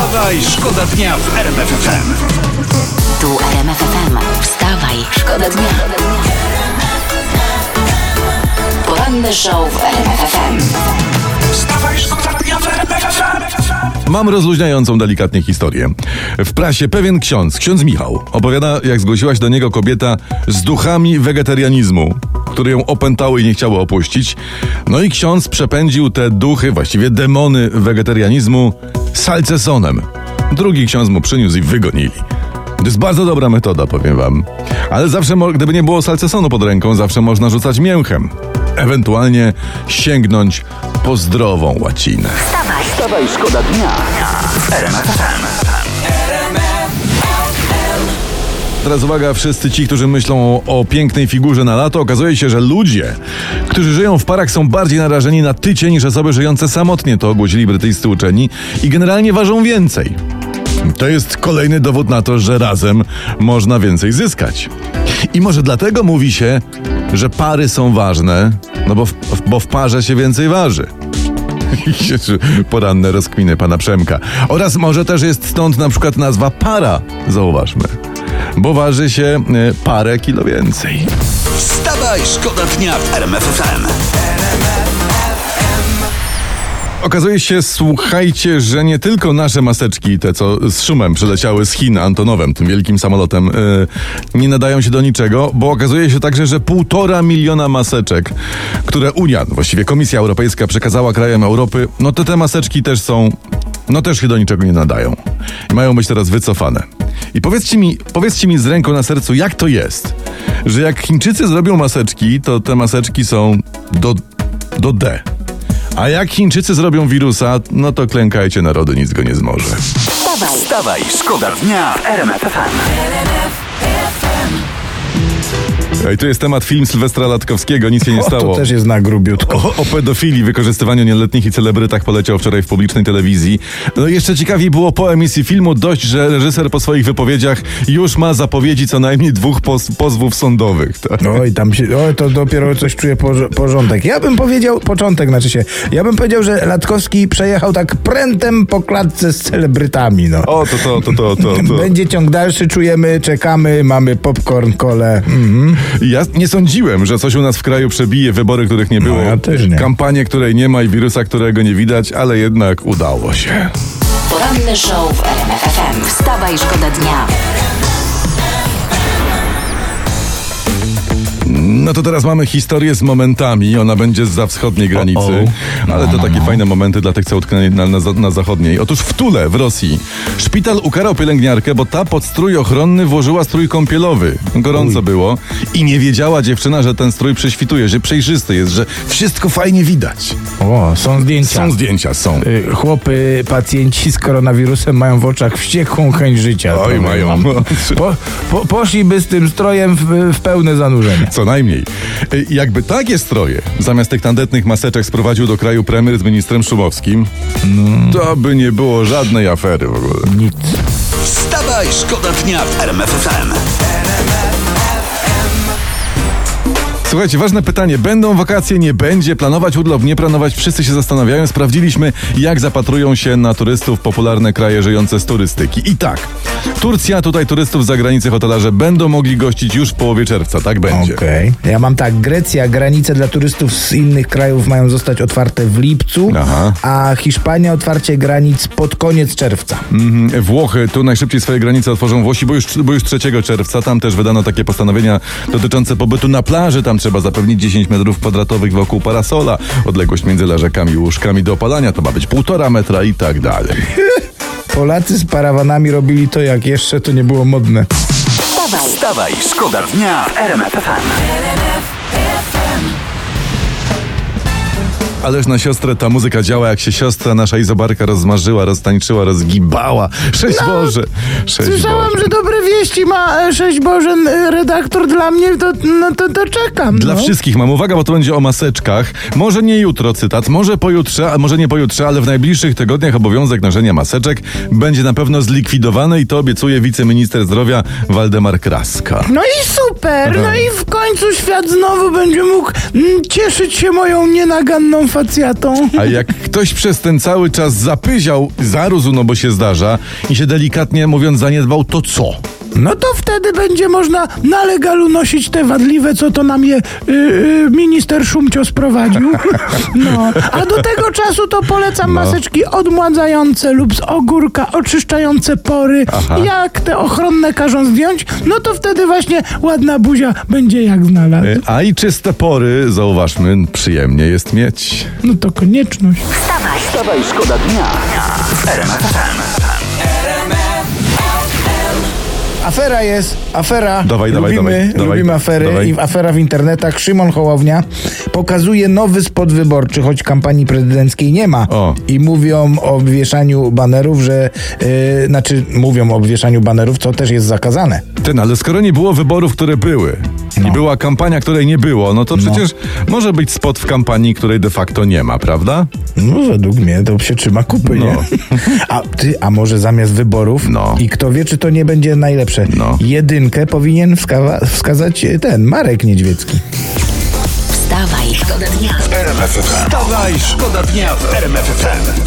Wstawaj, szkoda dnia w RMF FM. Tu RMF FM. Wstawaj, szkoda dnia. Poranny show w RMF FM. Wstawaj, szkoda dnia w RMF FM. Mam rozluźniającą delikatnie historię. W prasie pewien ksiądz, ksiądz Michał, opowiada, jak zgłosiła się do niego kobieta z duchami wegetarianizmu, które ją opętały i nie chciały opuścić. No i ksiądz przepędził te duchy, właściwie demony wegetarianizmu salcesonem. Drugi ksiądz mu przyniósł i wygonili. To jest bardzo dobra metoda, powiem wam. Ale zawsze, gdyby nie było salcesonu pod ręką, zawsze można rzucać mięchem. Ewentualnie sięgnąć po zdrową łacinę. Wstawaj, szkoda dnia Teraz uwaga, wszyscy ci, którzy myślą o, o pięknej figurze na lato, okazuje się, że ludzie, którzy żyją w parach są bardziej narażeni na tycie niż osoby żyjące samotnie, to ogłosili brytyjscy uczeni i generalnie ważą więcej. To jest kolejny dowód na to, że razem można więcej zyskać. I może dlatego mówi się, że pary są ważne, no bo w, bo w parze się więcej waży. Poranne rozkminy pana Przemka. Oraz może też jest stąd na przykład nazwa para, zauważmy. Bo waży się e, parę kilo więcej. Wstawaj, szkoda dnia w RMF FM. Okazuje się, słuchajcie, że nie tylko nasze maseczki, te co z szumem przyleciały z Chin Antonowem, tym wielkim samolotem, e, nie nadają się do niczego, bo okazuje się także, że półtora miliona maseczek, które Unia, właściwie Komisja Europejska przekazała krajom Europy, no to te maseczki też są, no też się do niczego nie nadają. I mają być teraz wycofane. I powiedzcie mi, powiedzcie mi z ręką na sercu, jak to jest, że jak Chińczycy zrobią maseczki, to te maseczki są do, do D. A jak Chińczycy zrobią wirusa, no to klękajcie narody, nic go nie zmoże. Wstawaj, Wstawaj, szkoda dnia w RMF FM. I tu jest temat film Sylwestra Latkowskiego, nic się nie O, stało. to też jest na grubiutko. O, o pedofilii, wykorzystywaniu nieletnich i celebrytach poleciał wczoraj w publicznej telewizji. No i jeszcze ciekawiej było po emisji filmu dość, że reżyser po swoich wypowiedziach już ma zapowiedzi co najmniej dwóch poz pozwów sądowych. Tak? No i tam się, o, to dopiero coś czuje porz- porządek. Ja bym powiedział, początek znaczy się, ja bym powiedział, że Latkowski przejechał tak prętem po klatce z celebrytami, no. O, to, to, to, to, to, to. Będzie ciąg dalszy, czujemy, czekamy, mamy popcorn, kole. Mhm. Ja nie sądziłem, że coś u nas w kraju przebije wybory, których nie było. No, ja też nie. Kampanię, której nie ma i wirusa, którego nie widać, ale jednak udało się. poranny show w RMF FM. Wstawaj, szkoda dnia. No to teraz mamy historię z momentami. Ona będzie za wschodniej granicy. Ale to takie fajne momenty dla tych, co utknęli na, na, na zachodniej. Otóż w Tule, w Rosji, szpital ukarał pielęgniarkę, bo ta pod strój ochronny włożyła strój kąpielowy. Gorąco było. I nie wiedziała dziewczyna, że ten strój prześwituje, że przejrzysty jest, że wszystko fajnie widać. O, są zdjęcia. Są zdjęcia, są. Y, Chłopy, pacjenci z koronawirusem mają w oczach wściekłą chęć życia. Oj, mają. Po, po, poszliby z tym strojem w, w pełne zanurzenie. Co najmniej. Y, Jakby takie stroje zamiast tych tandetnych maseczek sprowadził do kraju premier z ministrem Szumowskim, to by nie było żadnej afery w ogóle. Nic. Wstawaj, szkoda dnia w RMF Słuchajcie, ważne pytanie. Będą wakacje, nie będzie? Planować urlop, nie planować? Wszyscy się zastanawiają. Sprawdziliśmy, jak zapatrują się na turystów popularne kraje żyjące z turystyki. I tak, Turcja, tutaj turystów z zagranicy hotelarze będą mogli gościć już w połowie czerwca. Tak będzie. Okej. Ja mam tak, Grecja, granice dla turystów z innych krajów mają zostać otwarte w lipcu, Aha. a Hiszpania otwarcie granic pod koniec czerwca. Mhm. Włochy tu najszybciej swoje granice otworzą Włosi, bo już, bo już 3 czerwca. Tam też wydano takie postanowienia dotyczące pobytu na plaży. Tam trzeba zapewnić 10 metrów kwadratowych wokół parasola. Odległość między leżakami i łóżkami do opalania to ma być półtora metra i tak dalej. Polacy z parawanami robili to, jak jeszcze to nie było modne. Wstawaj, Wstawaj, szkoda dnia w RMF Ależ na siostrę ta muzyka działa, jak się siostra nasza Izobarka rozmarzyła, roztańczyła, rozgibała. Sześć Boże! Sześć Boże. dobre wieści ma e, sześć Bożen e, redaktor dla mnie, to, no, to, to czekam. Dla no. wszystkich mam uwaga, bo to będzie o maseczkach. Może nie jutro cytat, może pojutrze, a może nie pojutrze, ale w najbliższych tygodniach obowiązek noszenia maseczek będzie na pewno zlikwidowany i to obiecuje wiceminister zdrowia Waldemar Kraska. No i super, no i w końcu świat znowu będzie mógł cieszyć się moją nienaganną facjatą. A jak ktoś przez ten cały czas zapyział, zarósł, no bo się zdarza, i się delikatnie mówiąc zaniedbał, to co? No to wtedy będzie można na legalu nosić te wadliwe, co to nam je y, y, minister Szumcio sprowadził. No, a do tego czasu to polecam No. maseczki odmładzające lub z ogórka oczyszczające pory. Aha. Jak te ochronne każą zdjąć, no to wtedy właśnie ładna buzia będzie jak znalazł. Y, A i czyste pory, zauważmy, przyjemnie jest mieć. No to konieczność. Wstawaj, Wstawaj, szkoda dnia FM. Afera jest, afera. Dawaj, dawaj, lubimy, dawaj, dawaj, lubimy afery dawaj. i afera w internetach. Szymon Hołownia pokazuje nowy spot wyborczy, choć kampanii prezydenckiej nie ma. O. I mówią o obwieszaniu banerów, że yy, znaczy mówią o obwieszaniu banerów, co też jest zakazane. Ten, ale skoro nie było wyborów, które były i No. była kampania, której nie było, no to przecież może być spot w kampanii, której de facto nie ma, prawda? No według mnie to się trzyma kupy, nie? No. A ty, a może zamiast wyborów No. i kto wie, czy to nie będzie najlepsze. No. Jedynkę powinien wskawa- wskazać ten Marek Niedźwiecki. wstawaj, szkoda dnia. RMF FM. Wstawaj, szkoda dnia w RMF FM.